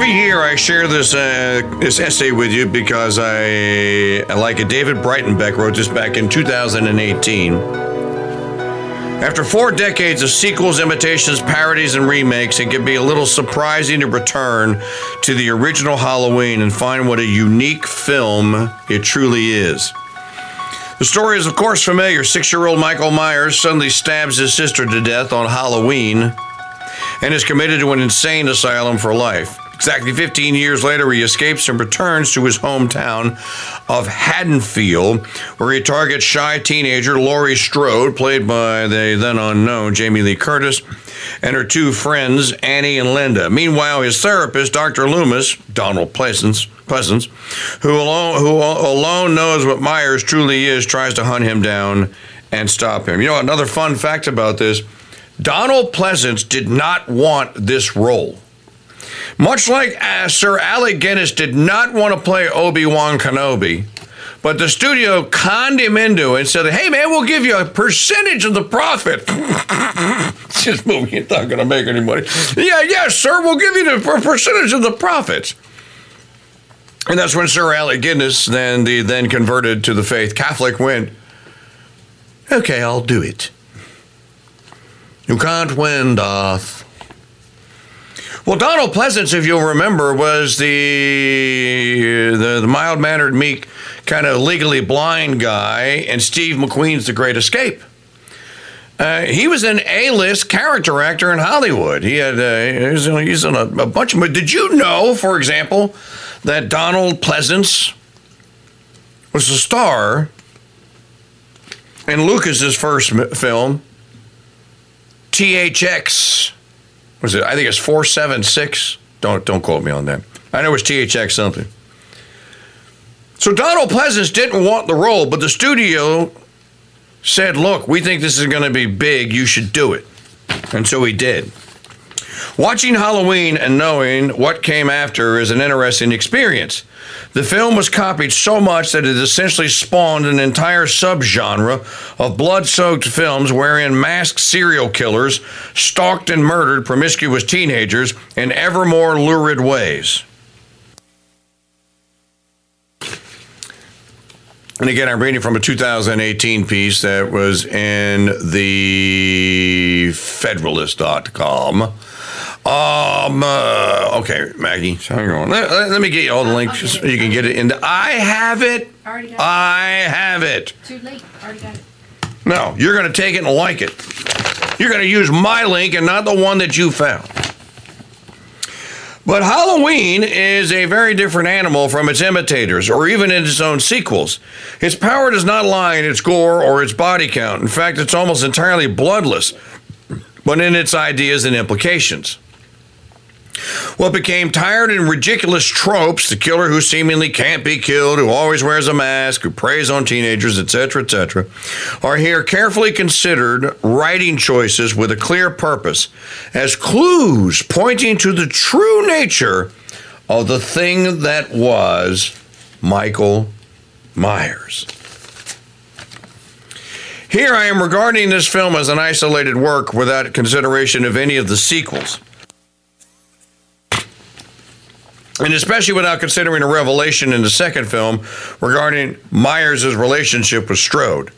Every year I share this uh, this essay with you because I, I like it. David Breitenbeck wrote this back in 2018. After four decades of sequels, imitations, parodies, and remakes, it can be a little surprising to return to the original Halloween and find what a unique film it truly is. The story is, of course, familiar. Six year old Michael Myers suddenly stabs his sister to death on Halloween and is committed to an insane asylum for life. Exactly 15 years later, he escapes and returns to his hometown of Haddonfield, where he targets shy teenager Laurie Strode, played by the then unknown Jamie Lee Curtis, and her two friends, Annie and Linda. Meanwhile, his therapist, Dr. Loomis, Donald Pleasence, Pleasence who, alone, who alone knows what Myers truly is, tries to hunt him down and stop him. You know, another fun fact about this Donald Pleasence did not want this role. Much like uh, Sir Alec Guinness did not want to play Obi Wan Kenobi, but the studio conned him into it and said, hey man, we'll give you a percentage of the profit. this movie is not going to make any money. Yeah, yes, yeah, sir, we'll give you the percentage of the profits. And that's when Sir Alec Guinness, then the then converted to the faith Catholic, went, okay, I'll do it. You can't win, Darth. Well, Donald Pleasence, if you'll remember, was the the, the mild mannered, meek, kind of legally blind guy, and Steve McQueen's The Great Escape. Uh, he was an A-list character actor in Hollywood. He had uh, he's, in, a, a bunch of. Did you know, for example, that Donald Pleasence was a star in Lucas's first film, THX? Was it? I think it's four seven six. Don't don't quote me on that. I know it's THX something. So Donald Pleasence didn't want the role, but the studio said, "Look, we think this is going to be big. You should do it," and so he did. Watching Halloween and knowing what came after is an interesting experience. The film was copied so much that it essentially spawned an entire subgenre of blood soaked films wherein masked serial killers stalked and murdered promiscuous teenagers in ever more lurid ways. And again, I'm reading from a 2018 piece that was in the Federalist.com. Um. Uh, okay, Maggie. Hang on. Let, let, let, me get you all the links so you can get it in. The, I have it. Already got it. I have it. Too late. Already got it. No, you're going to take it and like it. You're going to use my link and not the one that you found. But Halloween is a very different animal from its imitators or even in its own sequels. Its power does not lie in its gore or its body count. In fact, it's almost entirely bloodless, but in its ideas and implications. What became tired and ridiculous tropes, the killer who seemingly can't be killed, who always wears a mask, who preys on teenagers, etc., etc., are here carefully considered writing choices with a clear purpose as clues pointing to the true nature of the thing that was Michael Myers. Here I am regarding this film as an isolated work without consideration of any of the sequels. And especially without considering a revelation in the second film regarding Myers' relationship with Strode.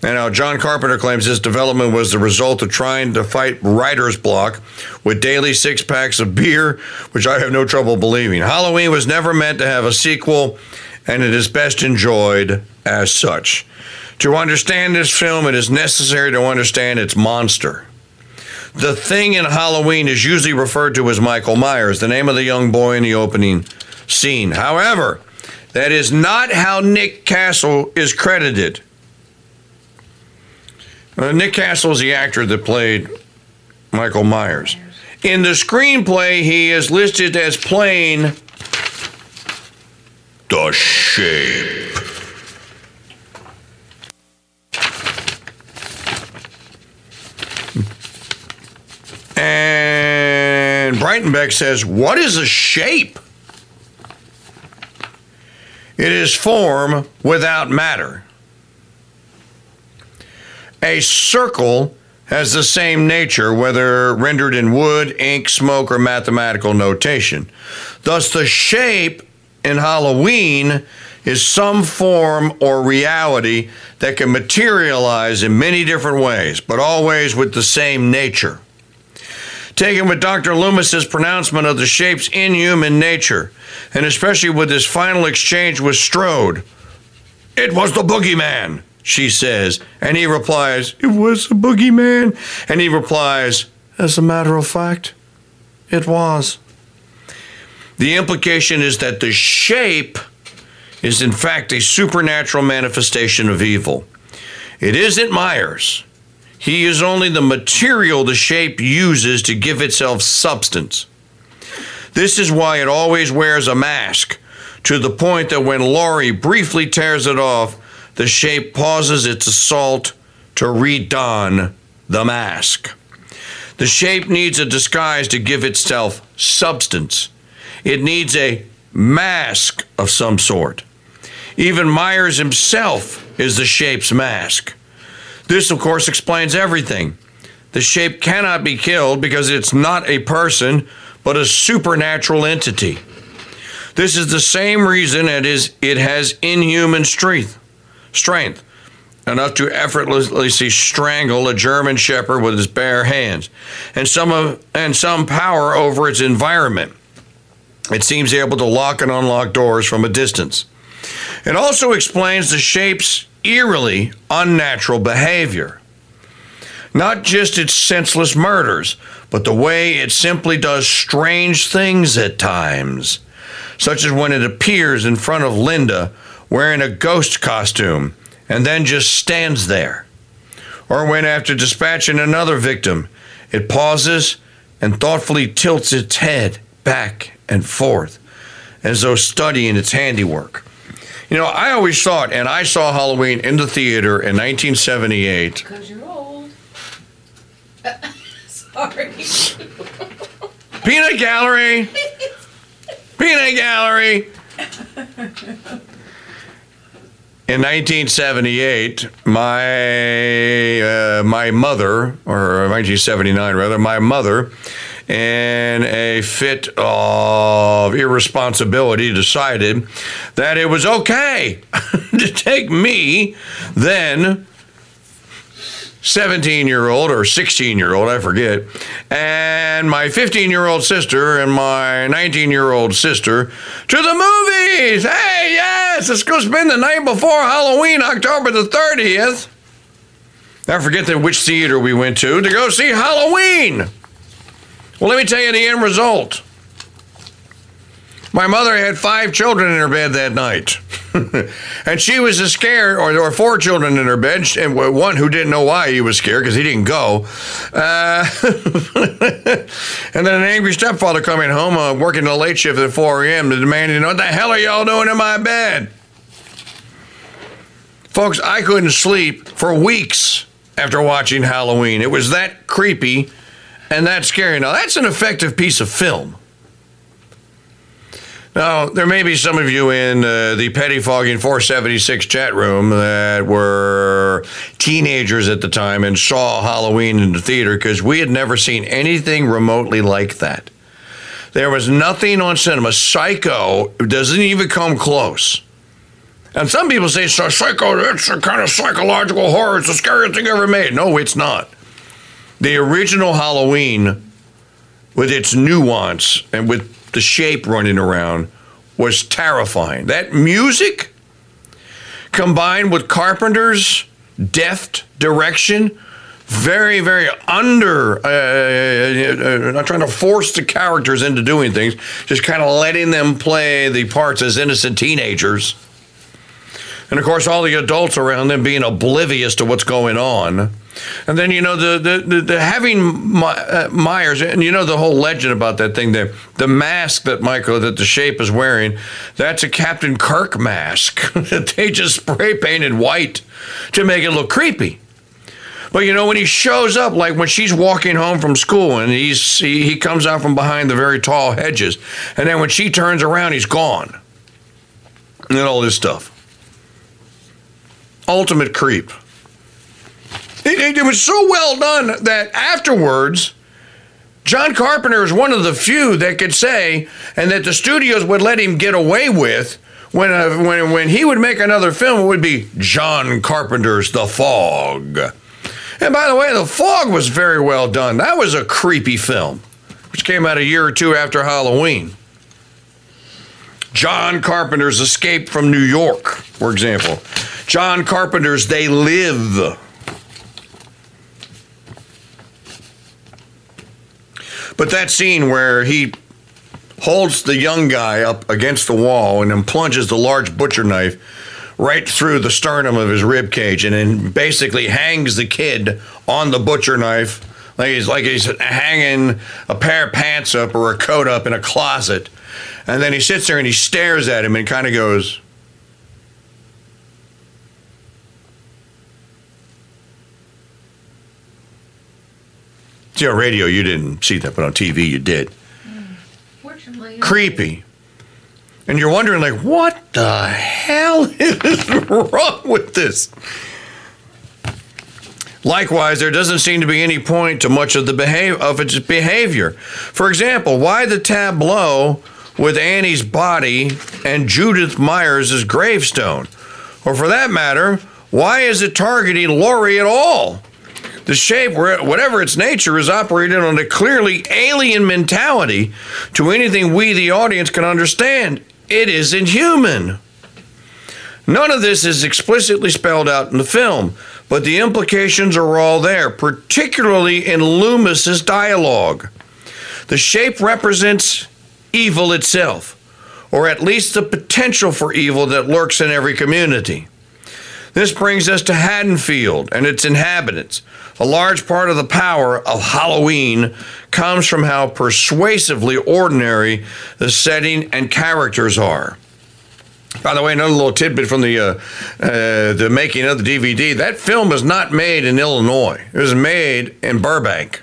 And now John Carpenter claims this development was the result of trying to fight writer's block with daily six packs of beer, which I have no trouble believing. Halloween was never meant to have a sequel, and it is best enjoyed as such. To understand this film, it is necessary to understand its monster. The thing in Halloween is usually referred to as Michael Myers, the name of the young boy in the opening scene. However, that is not how Nick Castle is credited. Uh, Nick Castle is the actor that played Michael Myers. In the screenplay, he is listed as playing the shape. Breitenbeck says, What is a shape? It is form without matter. A circle has the same nature, whether rendered in wood, ink, smoke, or mathematical notation. Thus, the shape in Halloween is some form or reality that can materialize in many different ways, but always with the same nature. Taken with Dr. Loomis's pronouncement of the shape's inhuman nature, and especially with his final exchange with Strode. It was the boogeyman, she says, and he replies, It was the boogeyman. And he replies, As a matter of fact, it was. The implication is that the shape is in fact a supernatural manifestation of evil. It isn't Myers. He is only the material the shape uses to give itself substance. This is why it always wears a mask, to the point that when Laurie briefly tears it off, the shape pauses its assault to redon the mask. The shape needs a disguise to give itself substance. It needs a mask of some sort. Even Myers himself is the shape's mask. This, of course, explains everything. The shape cannot be killed because it's not a person, but a supernatural entity. This is the same reason it is it has inhuman strength, strength, enough to effortlessly strangle a German shepherd with his bare hands, and some of, and some power over its environment. It seems able to lock and unlock doors from a distance. It also explains the shape's eerily unnatural behavior. Not just its senseless murders, but the way it simply does strange things at times, such as when it appears in front of Linda wearing a ghost costume and then just stands there. Or when, after dispatching another victim, it pauses and thoughtfully tilts its head back and forth as though studying its handiwork. You know, I always thought, and I saw Halloween in the theater in 1978. Because you're old. Sorry. Peanut Gallery! Peanut Gallery! In 1978, my uh, my mother, or 1979 rather, my mother, in a fit of irresponsibility, decided that it was okay to take me, then 17 year old or 16 year old, I forget, and my 15 year old sister and my 19 year old sister to the movies. Hey, yes, let's go spend the night before Halloween, October the 30th. I forget which theater we went to to go see Halloween. Well, let me tell you the end result. My mother had five children in her bed that night. and she was as scared, or there were four children in her bed, and one who didn't know why he was scared because he didn't go. Uh, and then an angry stepfather coming home, uh, working the late shift at 4 a.m., demanding, What the hell are y'all doing in my bed? Folks, I couldn't sleep for weeks after watching Halloween. It was that creepy and that's scary. Now, that's an effective piece of film. Now, there may be some of you in uh, the Pettifogging 476 chat room that were teenagers at the time and saw Halloween in the theater because we had never seen anything remotely like that. There was nothing on cinema. Psycho doesn't even come close. And some people say, so Psycho, it's a kind of psychological horror. It's the scariest thing ever made. No, it's not. The original Halloween, with its nuance and with the shape running around was terrifying. That music combined with Carpenter's deft direction, very, very under, uh, uh, uh, not trying to force the characters into doing things, just kind of letting them play the parts as innocent teenagers. And of course, all the adults around them being oblivious to what's going on. And then you know the the the, the having uh, Myers, and you know the whole legend about that thing there. The mask that Michael that the shape is wearing, that's a Captain Kirk mask that they just spray painted white to make it look creepy. But you know when he shows up, like when she's walking home from school and he's he, he comes out from behind the very tall hedges, and then when she turns around, he's gone, and all this stuff. Ultimate creep. It, it, was so well done that afterwards, John Carpenter is one of the few that could say, and that the studios would let him get away with when uh, when when he would make another film, it would be John Carpenter's The Fog. And by the way, The Fog was very well done. That was a creepy film, which came out a year or two after Halloween. John Carpenter's Escape from New York, for example. John Carpenter's They Live. But that scene where he holds the young guy up against the wall and then plunges the large butcher knife right through the sternum of his rib cage and then basically hangs the kid on the butcher knife like he's like he's hanging a pair of pants up or a coat up in a closet. And then he sits there and he stares at him and kind of goes See, on radio, you didn't see that, but on TV, you did. Fortunately, creepy. And you're wondering, like, what the hell is wrong with this? Likewise, there doesn't seem to be any point to much of the behavior of its behavior. For example, why the tableau with Annie's body and Judith Myers' gravestone? Or for that matter, why is it targeting Laurie at all? The shape, whatever its nature, is operating on a clearly alien mentality to anything we, the audience, can understand. It is inhuman. None of this is explicitly spelled out in the film, but the implications are all there, particularly in Loomis's dialogue. The shape represents evil itself, or at least the potential for evil that lurks in every community. This brings us to Haddonfield and its inhabitants. A large part of the power of Halloween comes from how persuasively ordinary the setting and characters are. By the way, another little tidbit from the uh, uh, the making of the DVD: that film was not made in Illinois; it was made in Burbank.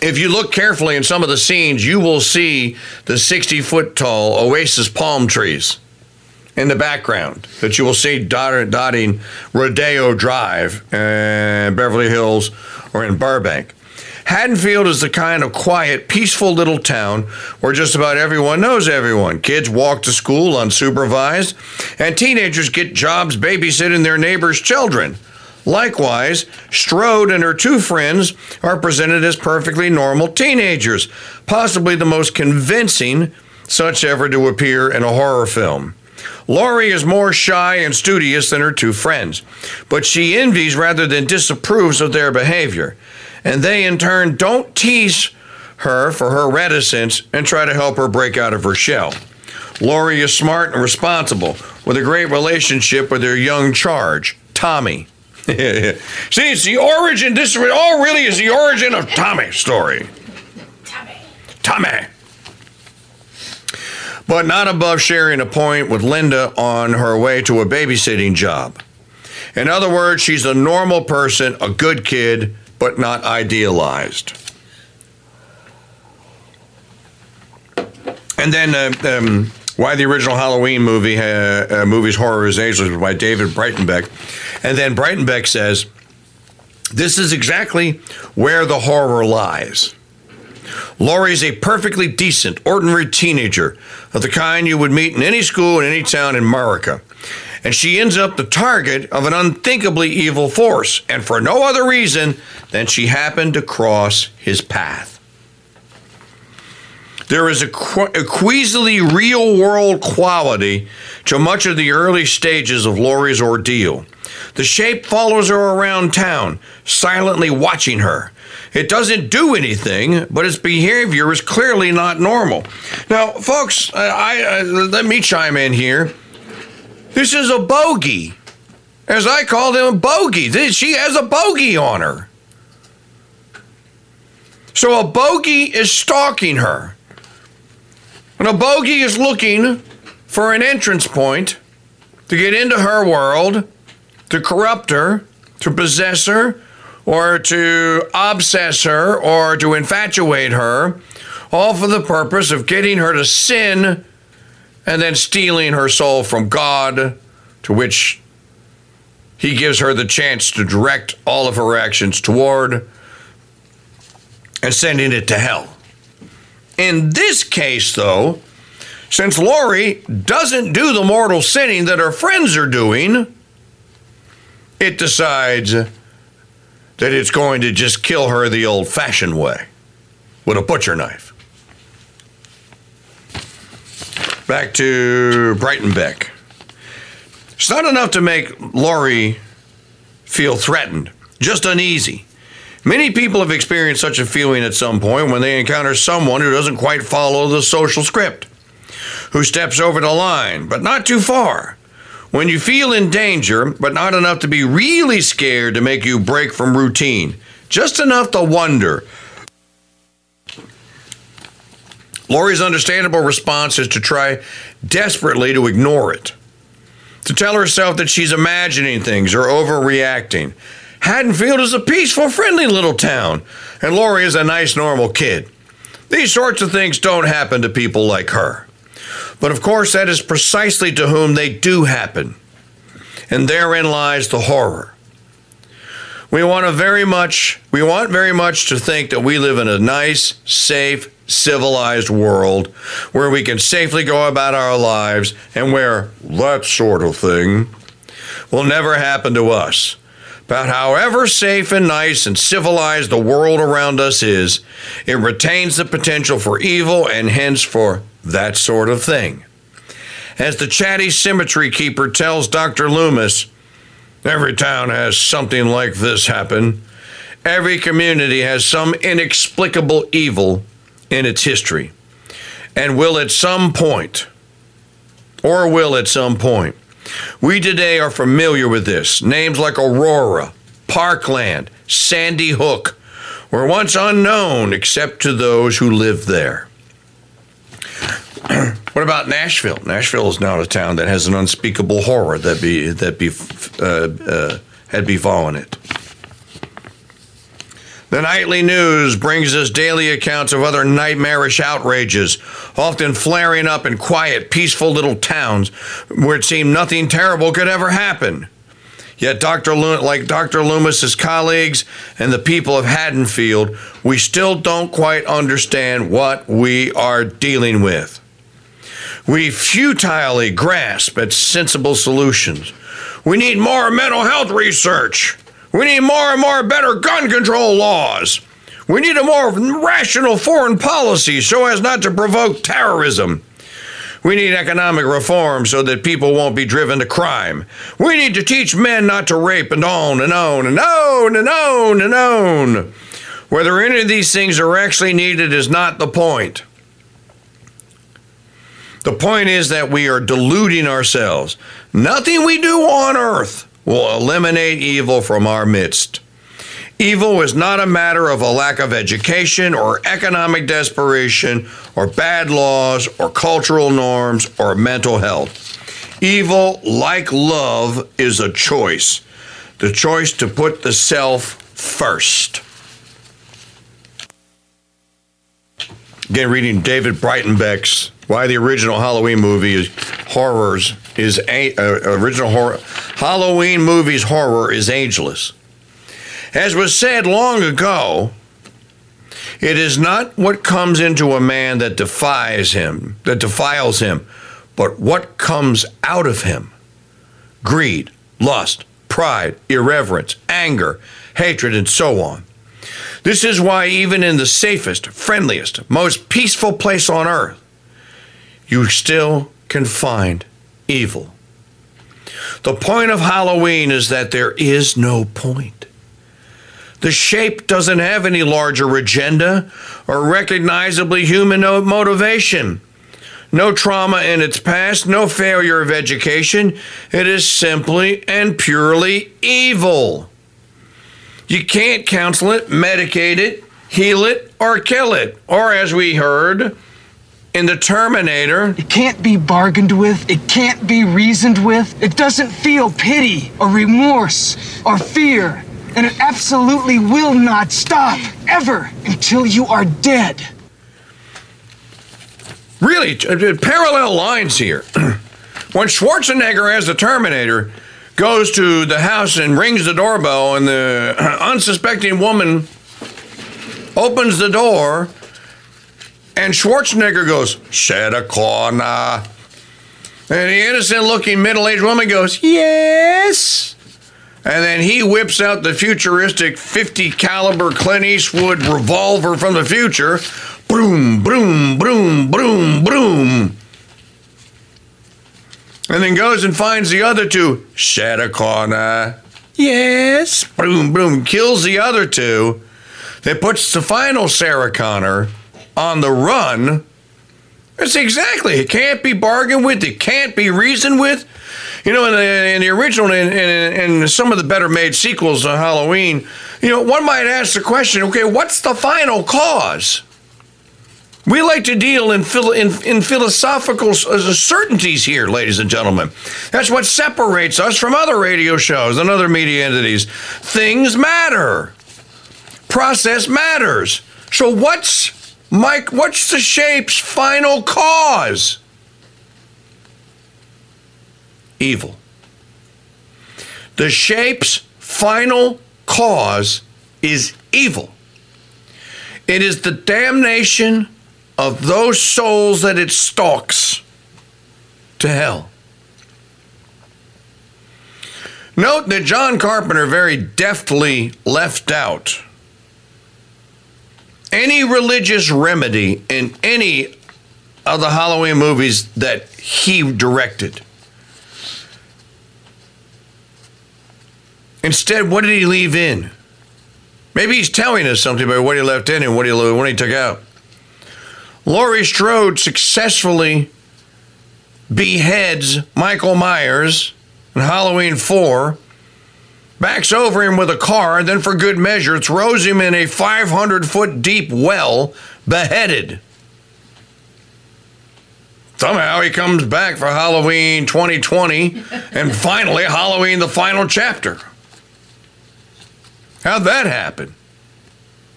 If you look carefully in some of the scenes, you will see the 60 foot tall oasis palm trees in the background that you will see dotting Rodeo Drive in Beverly Hills or in Burbank. Haddonfield is the kind of quiet, peaceful little town where just about everyone knows everyone. Kids walk to school unsupervised, and teenagers get jobs babysitting their neighbors' children. Likewise, Strode and her two friends are presented as perfectly normal teenagers, possibly the most convincing such ever to appear in a horror film. Laurie is more shy and studious than her two friends, but she envies rather than disapproves of their behavior. And they, in turn, don't tease her for her reticence and try to help her break out of her shell. Laurie is smart and responsible, with a great relationship with her young charge, Tommy. See, it's the origin, this all really is the origin of Tommy's story. Tommy. Tommy but not above sharing a point with Linda on her way to a babysitting job. In other words, she's a normal person, a good kid, but not idealized. And then, uh, um, why the original Halloween movie, uh, uh, movie's horror is ageless, by David Breitenbeck. And then Breitenbeck says, this is exactly where the horror lies. Laurie's a perfectly decent, ordinary teenager of the kind you would meet in any school in any town in America. And she ends up the target of an unthinkably evil force, and for no other reason than she happened to cross his path. There is a, a queasily real world quality to much of the early stages of Laurie's ordeal. The shape follows her around town, silently watching her, it doesn't do anything, but its behavior is clearly not normal. Now, folks, I, I, uh, let me chime in here. This is a bogey. As I called him, a bogey. She has a bogey on her. So a bogey is stalking her. And a bogey is looking for an entrance point to get into her world, to corrupt her, to possess her, or to obsess her, or to infatuate her, all for the purpose of getting her to sin and then stealing her soul from God, to which he gives her the chance to direct all of her actions toward and sending it to hell. In this case, though, since Laurie doesn't do the mortal sinning that her friends are doing, it decides that it's going to just kill her the old fashioned way with a butcher knife. Back to Breitenbeck. It's not enough to make Laurie feel threatened, just uneasy. Many people have experienced such a feeling at some point when they encounter someone who doesn't quite follow the social script, who steps over the line, but not too far. When you feel in danger, but not enough to be really scared to make you break from routine, just enough to wonder. Laurie's understandable response is to try desperately to ignore it, to tell herself that she's imagining things or overreacting Haddonfield is a peaceful, friendly little town, and Laurie is a nice, normal kid. These sorts of things don't happen to people like her. But of course, that is precisely to whom they do happen. And therein lies the horror. We want to very much we want very much to think that we live in a nice, safe, civilized world where we can safely go about our lives and where that sort of thing will never happen to us. But however safe and nice and civilized the world around us is, it retains the potential for evil and hence for that sort of thing. As the chatty cemetery keeper tells Dr. Loomis, every town has something like this happen. Every community has some inexplicable evil in its history and will at some point, or will at some point, we today are familiar with this. Names like Aurora, Parkland, Sandy Hook were once unknown except to those who lived there. what about Nashville? Nashville is now a town that has an unspeakable horror that be that be uh, uh, had befallen it. The nightly news brings us daily accounts of other nightmarish outrages, often flaring up in quiet, peaceful little towns where it seemed nothing terrible could ever happen. Yet, Dr. Lo- like Dr. Loomis's colleagues and the people of Haddonfield, we still don't quite understand what we are dealing with. We futilely grasp at sensible solutions. We need more mental health research. We need more and more better gun control laws. We need a more rational foreign policy so as not to provoke terrorism. We need economic reform so that people won't be driven to crime. We need to teach men not to rape and own and own and own and own and own. Whether any of these things are actually needed is not the point. The point is that we are deluding ourselves. Nothing we do on earth will eliminate evil from our midst. Evil is not a matter of a lack of education or economic desperation or bad laws or cultural norms or mental health. Evil, like love, is a choice the choice to put the self first. Again, reading David Breitenbeck's why the original Halloween movie is horrors is a, uh, original horror Halloween movies horror is ageless. As was said long ago, it is not what comes into a man that defies him, that defiles him, but what comes out of him. Greed, lust, pride, irreverence, anger, hatred, and so on. This is why, even in the safest, friendliest, most peaceful place on earth, you still can find evil. The point of Halloween is that there is no point. The shape doesn't have any larger agenda or recognizably human motivation. no trauma in its past, no failure of education. It is simply and purely evil. You can't counsel it, medicate it, heal it, or kill it. Or, as we heard in The Terminator, It can't be bargained with. It can't be reasoned with. It doesn't feel pity or remorse or fear. And it absolutely will not stop ever until you are dead. really t- t- parallel lines here. when Schwarzenegger, as the Terminator, goes to the house and rings the doorbell, and the unsuspecting woman opens the door, and Schwarzenegger goes, Sarah Connor. And the innocent looking middle aged woman goes, Yes. And then he whips out the futuristic 50 caliber Clint Eastwood revolver from the future. Boom, boom, boom, boom, boom. And then goes and finds the other two. A corner. Yes. Boom, boom. Kills the other two. That puts the final Sarah Connor on the run. That's exactly. It can't be bargained with. It can't be reasoned with. You know, in the, in the original and in, in some of the better made sequels of Halloween, you know, one might ask the question okay, what's the final cause? We like to deal in, in, in philosophical uh, certainties here, ladies and gentlemen. That's what separates us from other radio shows and other media entities. Things matter. Process matters. So what's Mike? What's the shape's final cause? Evil. The shape's final cause is evil. It is the damnation of those souls that it stalks to hell. Note that John Carpenter very deftly left out any religious remedy in any of the Halloween movies that he directed. Instead, what did he leave in? Maybe he's telling us something about what he left in and what he, what he took out. Laurie Strode successfully beheads Michael Myers in Halloween 4, backs over him with a car, and then, for good measure, throws him in a 500 foot deep well, beheaded. Somehow he comes back for Halloween 2020 and finally Halloween the final chapter. How'd that happen?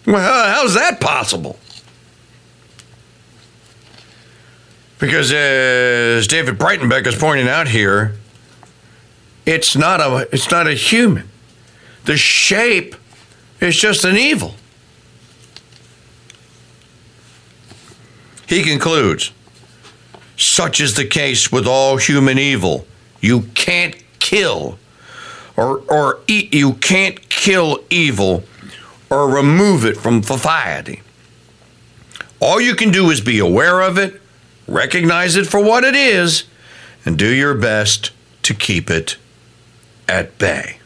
Well, how's that possible? Because as David Breitenbeck is pointing out here, it's not a it's not a human. The shape is just an evil. He concludes, such is the case with all human evil. You can't kill or or e- you can't kill evil or remove it from society. All you can do is be aware of it, recognize it for what it is, and do your best to keep it at bay.